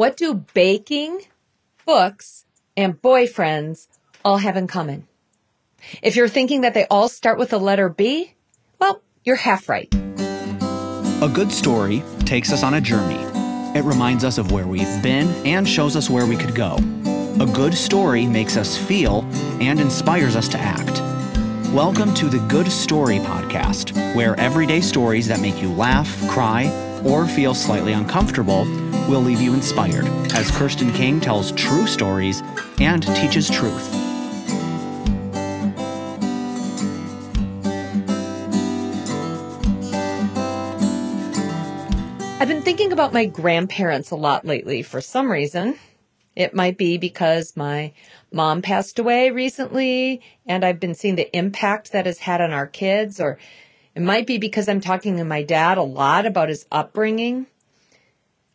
What do baking, books, and boyfriends all have in common? If you're thinking that they all start with the letter B, well, you're half right. A good story takes us on a journey. It reminds us of where we've been and shows us where we could go. A good story makes us feel and inspires us to act. Welcome to the Good Story Podcast, where everyday stories that make you laugh, cry, or feel slightly uncomfortable will leave you inspired as Kirsten King tells true stories and teaches truth. I've been thinking about my grandparents a lot lately for some reason. It might be because my mom passed away recently and I've been seeing the impact that has had on our kids, or it might be because I'm talking to my dad a lot about his upbringing.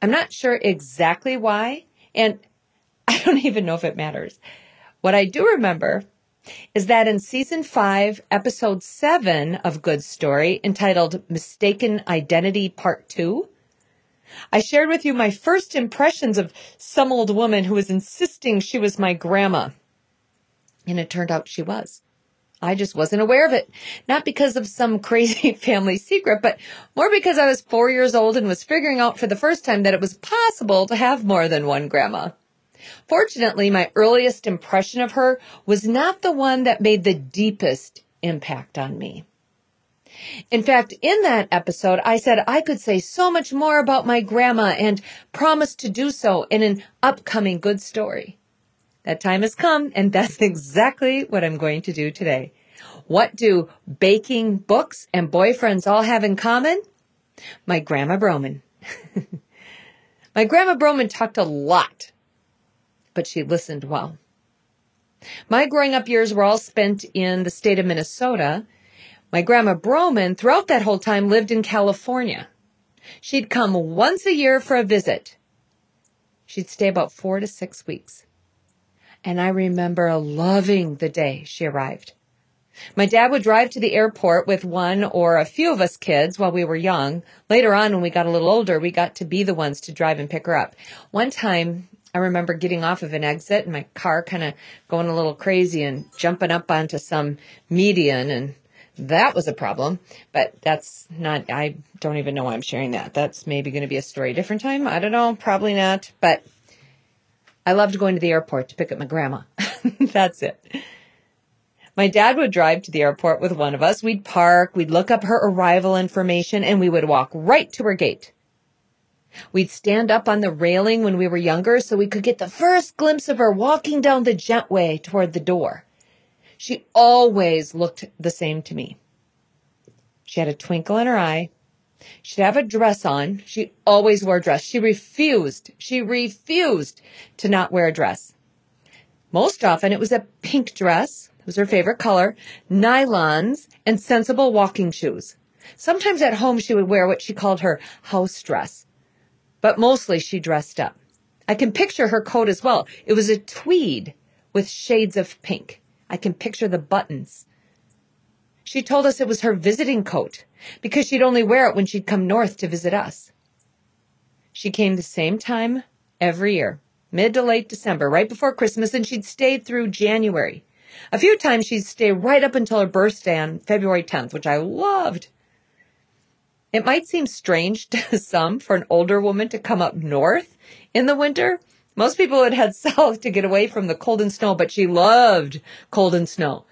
I'm not sure exactly why, and I don't even know if it matters. What I do remember is that in season five, episode seven of Good Story, entitled Mistaken Identity Part Two, I shared with you my first impressions of some old woman who was insisting she was my grandma. And it turned out she was. I just wasn't aware of it. Not because of some crazy family secret, but more because I was four years old and was figuring out for the first time that it was possible to have more than one grandma. Fortunately, my earliest impression of her was not the one that made the deepest impact on me. In fact, in that episode, I said I could say so much more about my grandma and promised to do so in an upcoming good story. That time has come, and that's exactly what I'm going to do today. What do baking, books, and boyfriends all have in common? My grandma Broman. my grandma Broman talked a lot, but she listened well. My growing up years were all spent in the state of Minnesota, my grandma Broman, throughout that whole time, lived in California. She'd come once a year for a visit. She'd stay about four to six weeks. And I remember loving the day she arrived. My dad would drive to the airport with one or a few of us kids while we were young. Later on, when we got a little older, we got to be the ones to drive and pick her up. One time, I remember getting off of an exit and my car kind of going a little crazy and jumping up onto some median and that was a problem, but that's not, I don't even know why I'm sharing that. That's maybe going to be a story different time. I don't know, probably not, but I loved going to the airport to pick up my grandma. that's it. My dad would drive to the airport with one of us. We'd park, we'd look up her arrival information, and we would walk right to her gate. We'd stand up on the railing when we were younger so we could get the first glimpse of her walking down the jetway toward the door. She always looked the same to me. She had a twinkle in her eye. She'd have a dress on. She always wore a dress. She refused, she refused to not wear a dress. Most often it was a pink dress. It was her favorite color, nylons, and sensible walking shoes. Sometimes at home she would wear what she called her house dress. But mostly she dressed up. I can picture her coat as well. It was a tweed with shades of pink. I can picture the buttons. She told us it was her visiting coat because she'd only wear it when she'd come north to visit us. She came the same time every year, mid to late December, right before Christmas, and she'd stay through January. A few times she'd stay right up until her birthday on February 10th, which I loved. It might seem strange to some for an older woman to come up north in the winter, most people would head south to get away from the cold and snow, but she loved cold and snow.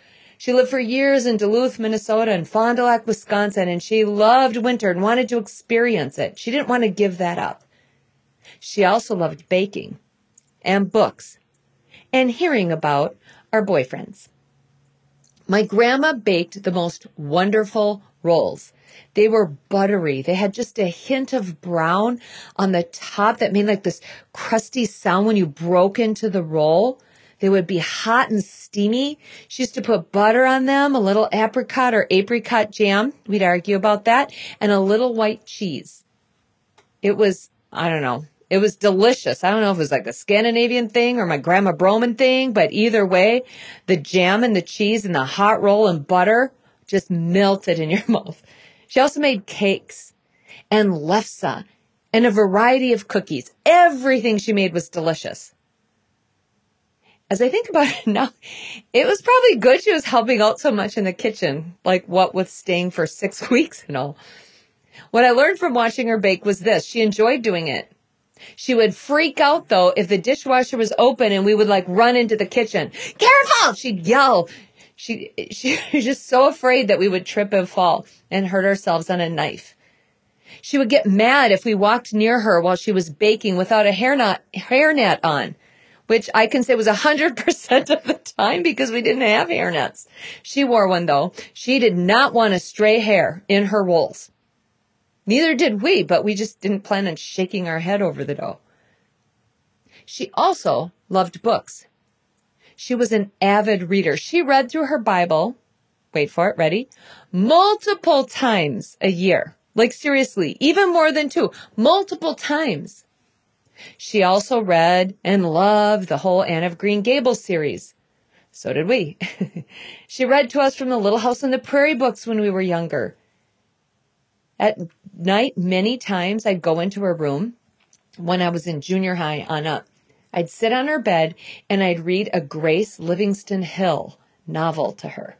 She lived for years in Duluth, Minnesota and Fond du Lac, Wisconsin, and she loved winter and wanted to experience it. She didn't want to give that up. She also loved baking and books and hearing about our boyfriends. My grandma baked the most wonderful rolls. They were buttery. They had just a hint of brown on the top that made like this crusty sound when you broke into the roll. They would be hot and steamy. She used to put butter on them, a little apricot or apricot jam. We'd argue about that and a little white cheese. It was, I don't know. It was delicious. I don't know if it was like a Scandinavian thing or my grandma Broman thing, but either way, the jam and the cheese and the hot roll and butter just melted in your mouth. She also made cakes and lefse and a variety of cookies. Everything she made was delicious. As I think about it now, it was probably good she was helping out so much in the kitchen, like what with staying for six weeks and all. What I learned from watching her bake was this. She enjoyed doing it. She would freak out though if the dishwasher was open and we would like run into the kitchen. Careful! She'd yell. She, she was just so afraid that we would trip and fall and hurt ourselves on a knife. She would get mad if we walked near her while she was baking without a hairnet, hairnet on, which I can say was 100% of the time because we didn't have hairnets. She wore one though. She did not want a stray hair in her rolls. Neither did we, but we just didn't plan on shaking our head over the dough. She also loved books. She was an avid reader. She read through her Bible, wait for it, ready? Multiple times a year. Like seriously, even more than two, multiple times. She also read and loved the whole Anne of Green Gables series. So did we. she read to us from the Little House on the Prairie books when we were younger. At night, many times I'd go into her room when I was in junior high on up. I'd sit on her bed and I'd read a Grace Livingston Hill novel to her.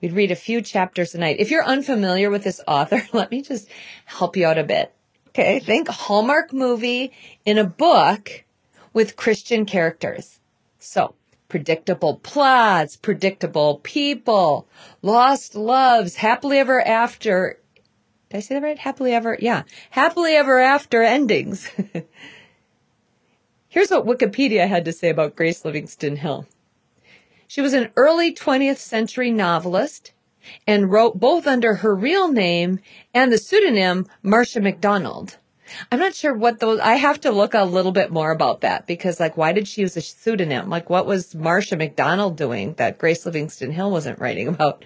We'd read a few chapters a night. If you're unfamiliar with this author, let me just help you out a bit. Okay. Think Hallmark movie in a book with Christian characters. So predictable plots, predictable people, lost loves, happily ever after did I say that right? Happily ever, yeah. Happily ever after endings. Here's what Wikipedia had to say about Grace Livingston Hill. She was an early 20th century novelist and wrote both under her real name and the pseudonym Marcia McDonald. I'm not sure what those, I have to look a little bit more about that because like, why did she use a pseudonym? Like, what was Marcia McDonald doing that Grace Livingston Hill wasn't writing about?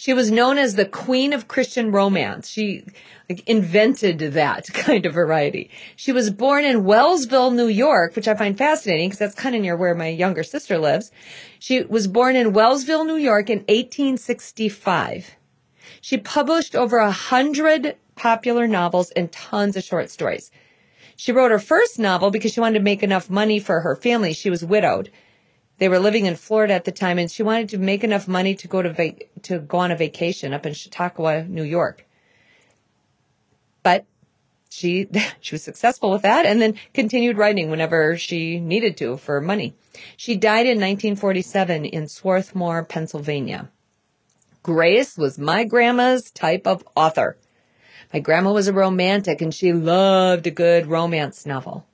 She was known as the queen of Christian romance. She like, invented that kind of variety. She was born in Wellsville, New York, which I find fascinating because that's kind of near where my younger sister lives. She was born in Wellsville, New York in 1865. She published over a hundred popular novels and tons of short stories. She wrote her first novel because she wanted to make enough money for her family. She was widowed. They were living in Florida at the time and she wanted to make enough money to go to va- to go on a vacation up in Chautauqua, New York. But she she was successful with that and then continued writing whenever she needed to for money. She died in 1947 in Swarthmore, Pennsylvania. Grace was my grandma's type of author. My grandma was a romantic and she loved a good romance novel.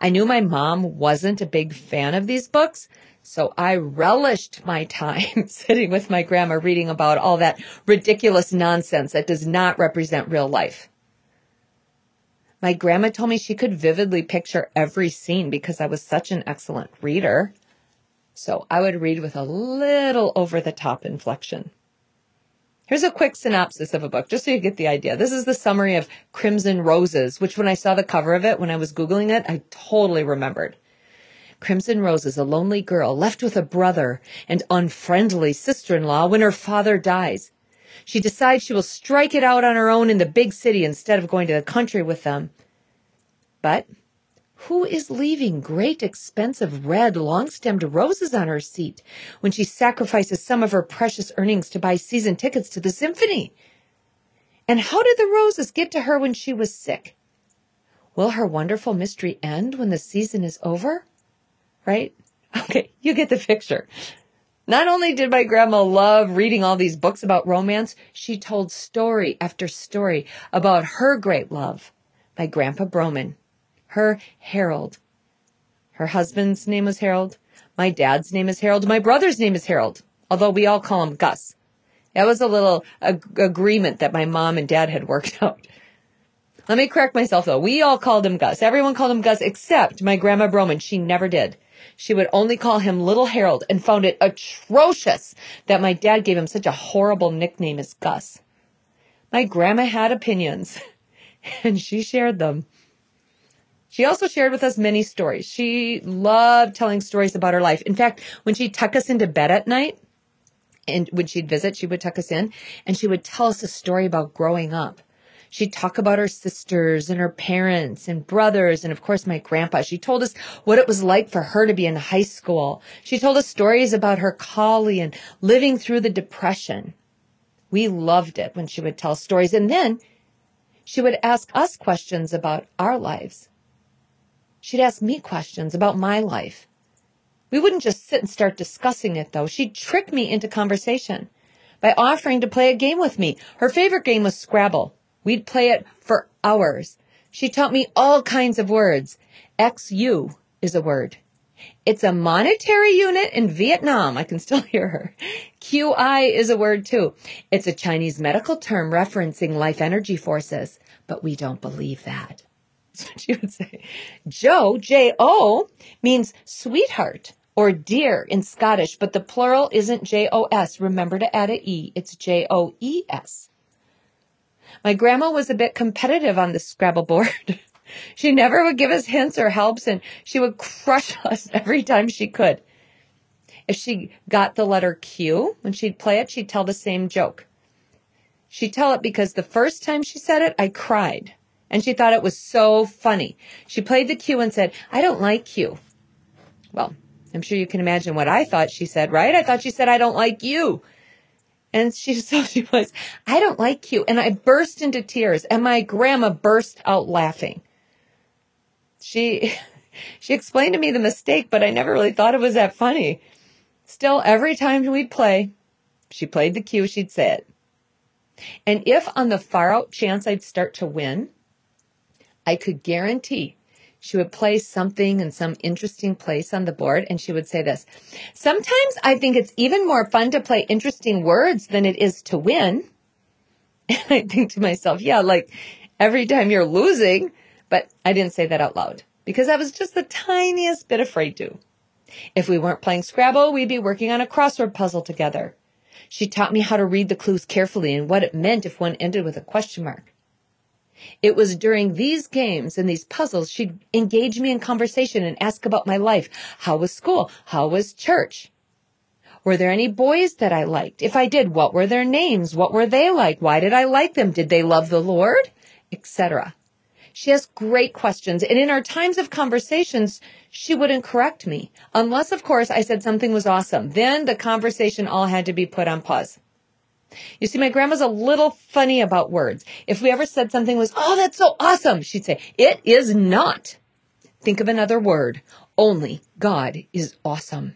I knew my mom wasn't a big fan of these books, so I relished my time sitting with my grandma reading about all that ridiculous nonsense that does not represent real life. My grandma told me she could vividly picture every scene because I was such an excellent reader. So I would read with a little over the top inflection. Here's a quick synopsis of a book, just so you get the idea. This is the summary of Crimson Roses, which when I saw the cover of it, when I was Googling it, I totally remembered. Crimson Roses, a lonely girl left with a brother and unfriendly sister-in-law when her father dies. She decides she will strike it out on her own in the big city instead of going to the country with them. But who is leaving great expensive red long-stemmed roses on her seat when she sacrifices some of her precious earnings to buy season tickets to the symphony? And how did the roses get to her when she was sick? Will her wonderful mystery end when the season is over? Right? Okay, you get the picture. Not only did my grandma love reading all these books about romance, she told story after story about her great love, my grandpa Broman her Harold. Her husband's name was Harold. My dad's name is Harold. My brother's name is Harold, although we all call him Gus. That was a little ag- agreement that my mom and dad had worked out. Let me correct myself though. We all called him Gus. Everyone called him Gus except my grandma Broman. She never did. She would only call him Little Harold and found it atrocious that my dad gave him such a horrible nickname as Gus. My grandma had opinions and she shared them. She also shared with us many stories. She loved telling stories about her life. In fact, when she'd tuck us into bed at night, and when she'd visit, she would tuck us in and she would tell us a story about growing up. She'd talk about her sisters and her parents and brothers and of course my grandpa. She told us what it was like for her to be in high school. She told us stories about her collie and living through the depression. We loved it when she would tell stories and then she would ask us questions about our lives. She'd ask me questions about my life. We wouldn't just sit and start discussing it though. She'd trick me into conversation by offering to play a game with me. Her favorite game was Scrabble. We'd play it for hours. She taught me all kinds of words. XU is a word. It's a monetary unit in Vietnam. I can still hear her. QI is a word too. It's a Chinese medical term referencing life energy forces, but we don't believe that. What she would say. Joe, J-O, means sweetheart or dear in Scottish, but the plural isn't J-O-S. Remember to add a E. It's J-O-E-S. My grandma was a bit competitive on the Scrabble board. she never would give us hints or helps and she would crush us every time she could. If she got the letter Q, when she'd play it, she'd tell the same joke. She'd tell it because the first time she said it, I cried. And she thought it was so funny. She played the cue and said, I don't like Q. Well, I'm sure you can imagine what I thought she said, right? I thought she said, I don't like you. And she, so she was, I don't like you. And I burst into tears and my grandma burst out laughing. She, she explained to me the mistake, but I never really thought it was that funny. Still, every time we'd play, she played the cue, she'd say it. And if on the far out chance I'd start to win, I could guarantee she would play something in some interesting place on the board and she would say this. Sometimes I think it's even more fun to play interesting words than it is to win. And I think to myself, yeah, like every time you're losing, but I didn't say that out loud because I was just the tiniest bit afraid to. If we weren't playing Scrabble, we'd be working on a crossword puzzle together. She taught me how to read the clues carefully and what it meant if one ended with a question mark. It was during these games and these puzzles she'd engage me in conversation and ask about my life. How was school? How was church? Were there any boys that I liked? If I did, what were their names? What were they like? Why did I like them? Did they love the Lord? Etc. She asked great questions. And in our times of conversations, she wouldn't correct me. Unless, of course, I said something was awesome. Then the conversation all had to be put on pause. You see, my grandma's a little funny about words. If we ever said something was, oh, that's so awesome, she'd say, it is not. Think of another word. Only God is awesome.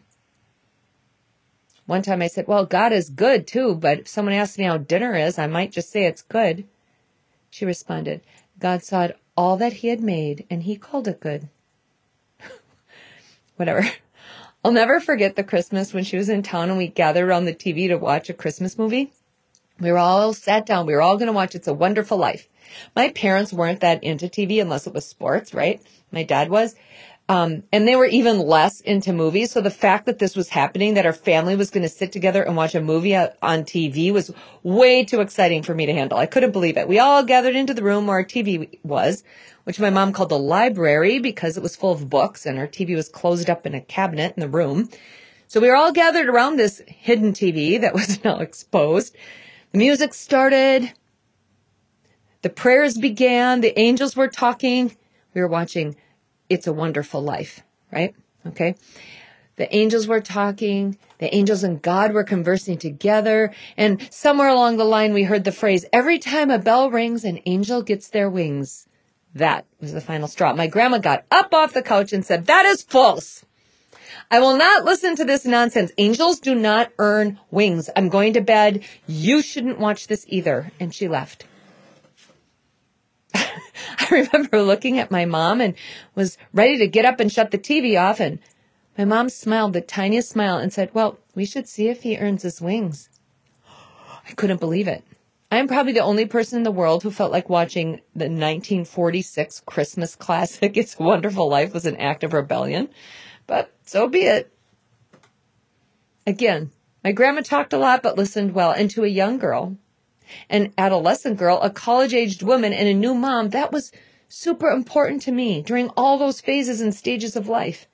One time I said, well, God is good too, but if someone asked me how dinner is, I might just say it's good. She responded, God saw all that he had made and he called it good. Whatever. I'll never forget the Christmas when she was in town and we gathered around the TV to watch a Christmas movie. We were all sat down. We were all going to watch It's a Wonderful Life. My parents weren't that into TV unless it was sports, right? My dad was. Um, and they were even less into movies. So the fact that this was happening, that our family was going to sit together and watch a movie on TV was way too exciting for me to handle. I couldn't believe it. We all gathered into the room where our TV was, which my mom called the library because it was full of books and our TV was closed up in a cabinet in the room. So we were all gathered around this hidden TV that was now exposed. The music started. The prayers began. The angels were talking. We were watching It's a Wonderful Life, right? Okay. The angels were talking. The angels and God were conversing together. And somewhere along the line, we heard the phrase, every time a bell rings, an angel gets their wings. That was the final straw. My grandma got up off the couch and said, that is false. I will not listen to this nonsense. Angels do not earn wings. I'm going to bed. You shouldn't watch this either. And she left. I remember looking at my mom and was ready to get up and shut the TV off. And my mom smiled the tiniest smile and said, Well, we should see if he earns his wings. I couldn't believe it. I'm probably the only person in the world who felt like watching the 1946 Christmas classic, It's a Wonderful Life, was an act of rebellion. But so be it. Again, my grandma talked a lot but listened well. And to a young girl, an adolescent girl, a college aged woman, and a new mom, that was super important to me during all those phases and stages of life.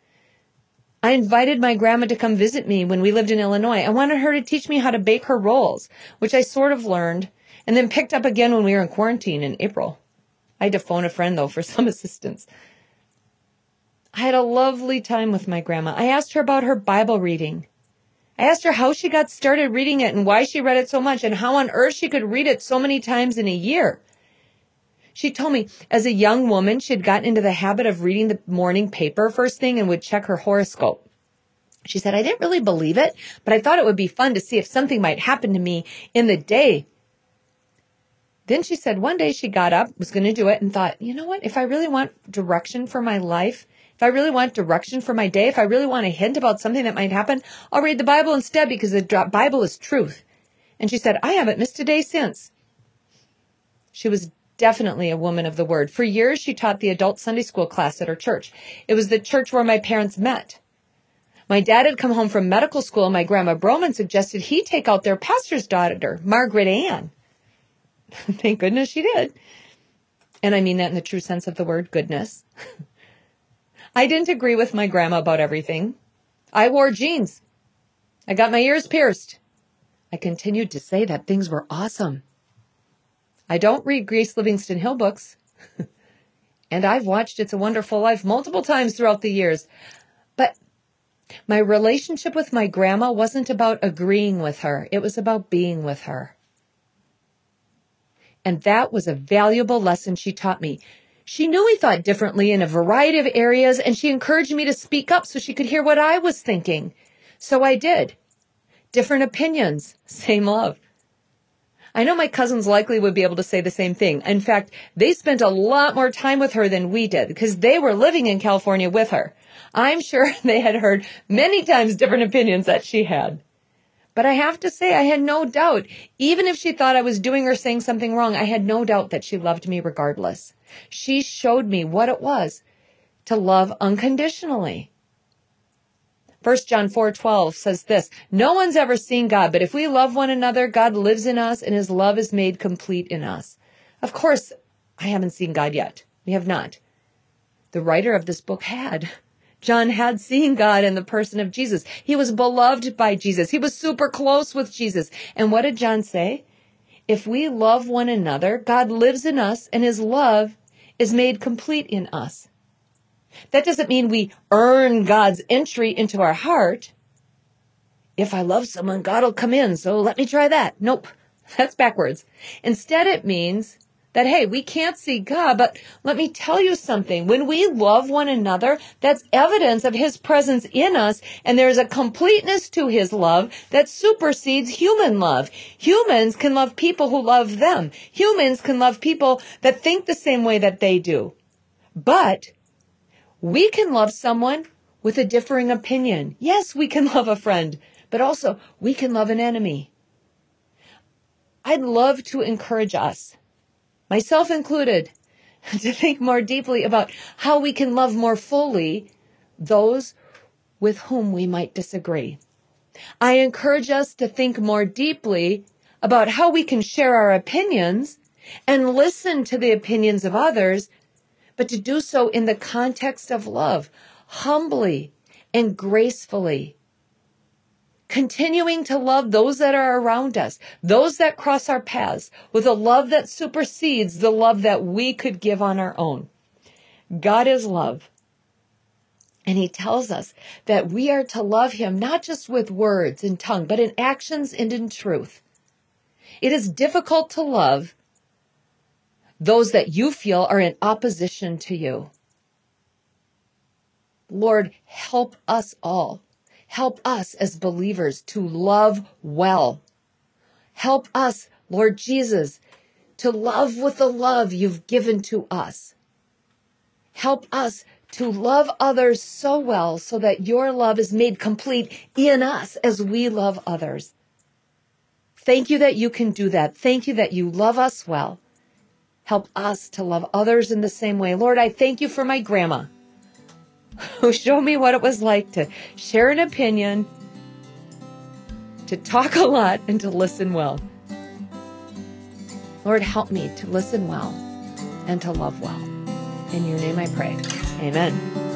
I invited my grandma to come visit me when we lived in Illinois. I wanted her to teach me how to bake her rolls, which I sort of learned. and then picked up again when we were in quarantine in April. I had to phone a friend though for some assistance. Had a lovely time with my grandma. I asked her about her Bible reading. I asked her how she got started reading it and why she read it so much and how on earth she could read it so many times in a year. She told me as a young woman, she had gotten into the habit of reading the morning paper first thing and would check her horoscope. She said, I didn't really believe it, but I thought it would be fun to see if something might happen to me in the day. Then she said one day she got up, was going to do it, and thought, you know what? If I really want direction for my life, if I really want direction for my day, if I really want a hint about something that might happen, I'll read the Bible instead because the Bible is truth. And she said, I haven't missed a day since. She was definitely a woman of the word. For years, she taught the adult Sunday school class at her church. It was the church where my parents met. My dad had come home from medical school and my grandma Broman suggested he take out their pastor's daughter, Margaret Ann. Thank goodness she did. And I mean that in the true sense of the word goodness. I didn't agree with my grandma about everything. I wore jeans. I got my ears pierced. I continued to say that things were awesome. I don't read Grace Livingston Hill books. and I've watched It's a Wonderful Life multiple times throughout the years. But my relationship with my grandma wasn't about agreeing with her. It was about being with her. And that was a valuable lesson she taught me. She knew we thought differently in a variety of areas, and she encouraged me to speak up so she could hear what I was thinking. So I did. Different opinions, same love. I know my cousins likely would be able to say the same thing. In fact, they spent a lot more time with her than we did because they were living in California with her. I'm sure they had heard many times different opinions that she had. But I have to say, I had no doubt, even if she thought I was doing or saying something wrong, I had no doubt that she loved me regardless. She showed me what it was to love unconditionally. 1 John 4:12 says this, "No one's ever seen God, but if we love one another, God lives in us and his love is made complete in us." Of course, I haven't seen God yet. We have not. The writer of this book had. John had seen God in the person of Jesus. He was beloved by Jesus. He was super close with Jesus. And what did John say? If we love one another, God lives in us and his love is made complete in us. That doesn't mean we earn God's entry into our heart. If I love someone, God will come in. So let me try that. Nope. That's backwards. Instead, it means that, hey, we can't see God, but let me tell you something. When we love one another, that's evidence of his presence in us. And there's a completeness to his love that supersedes human love. Humans can love people who love them. Humans can love people that think the same way that they do. But we can love someone with a differing opinion. Yes, we can love a friend, but also we can love an enemy. I'd love to encourage us, myself included, to think more deeply about how we can love more fully those with whom we might disagree. I encourage us to think more deeply about how we can share our opinions and listen to the opinions of others but to do so in the context of love, humbly and gracefully. Continuing to love those that are around us, those that cross our paths, with a love that supersedes the love that we could give on our own. God is love. And he tells us that we are to love him not just with words and tongue, but in actions and in truth. It is difficult to love those that you feel are in opposition to you. Lord, help us all. Help us as believers to love well. Help us, Lord Jesus, to love with the love you've given to us. Help us to love others so well so that your love is made complete in us as we love others. Thank you that you can do that. Thank you that you love us well. Help us to love others in the same way. Lord, I thank you for my grandma who showed me what it was like to share an opinion, to talk a lot, and to listen well. Lord, help me to listen well and to love well. In your name I pray. Amen.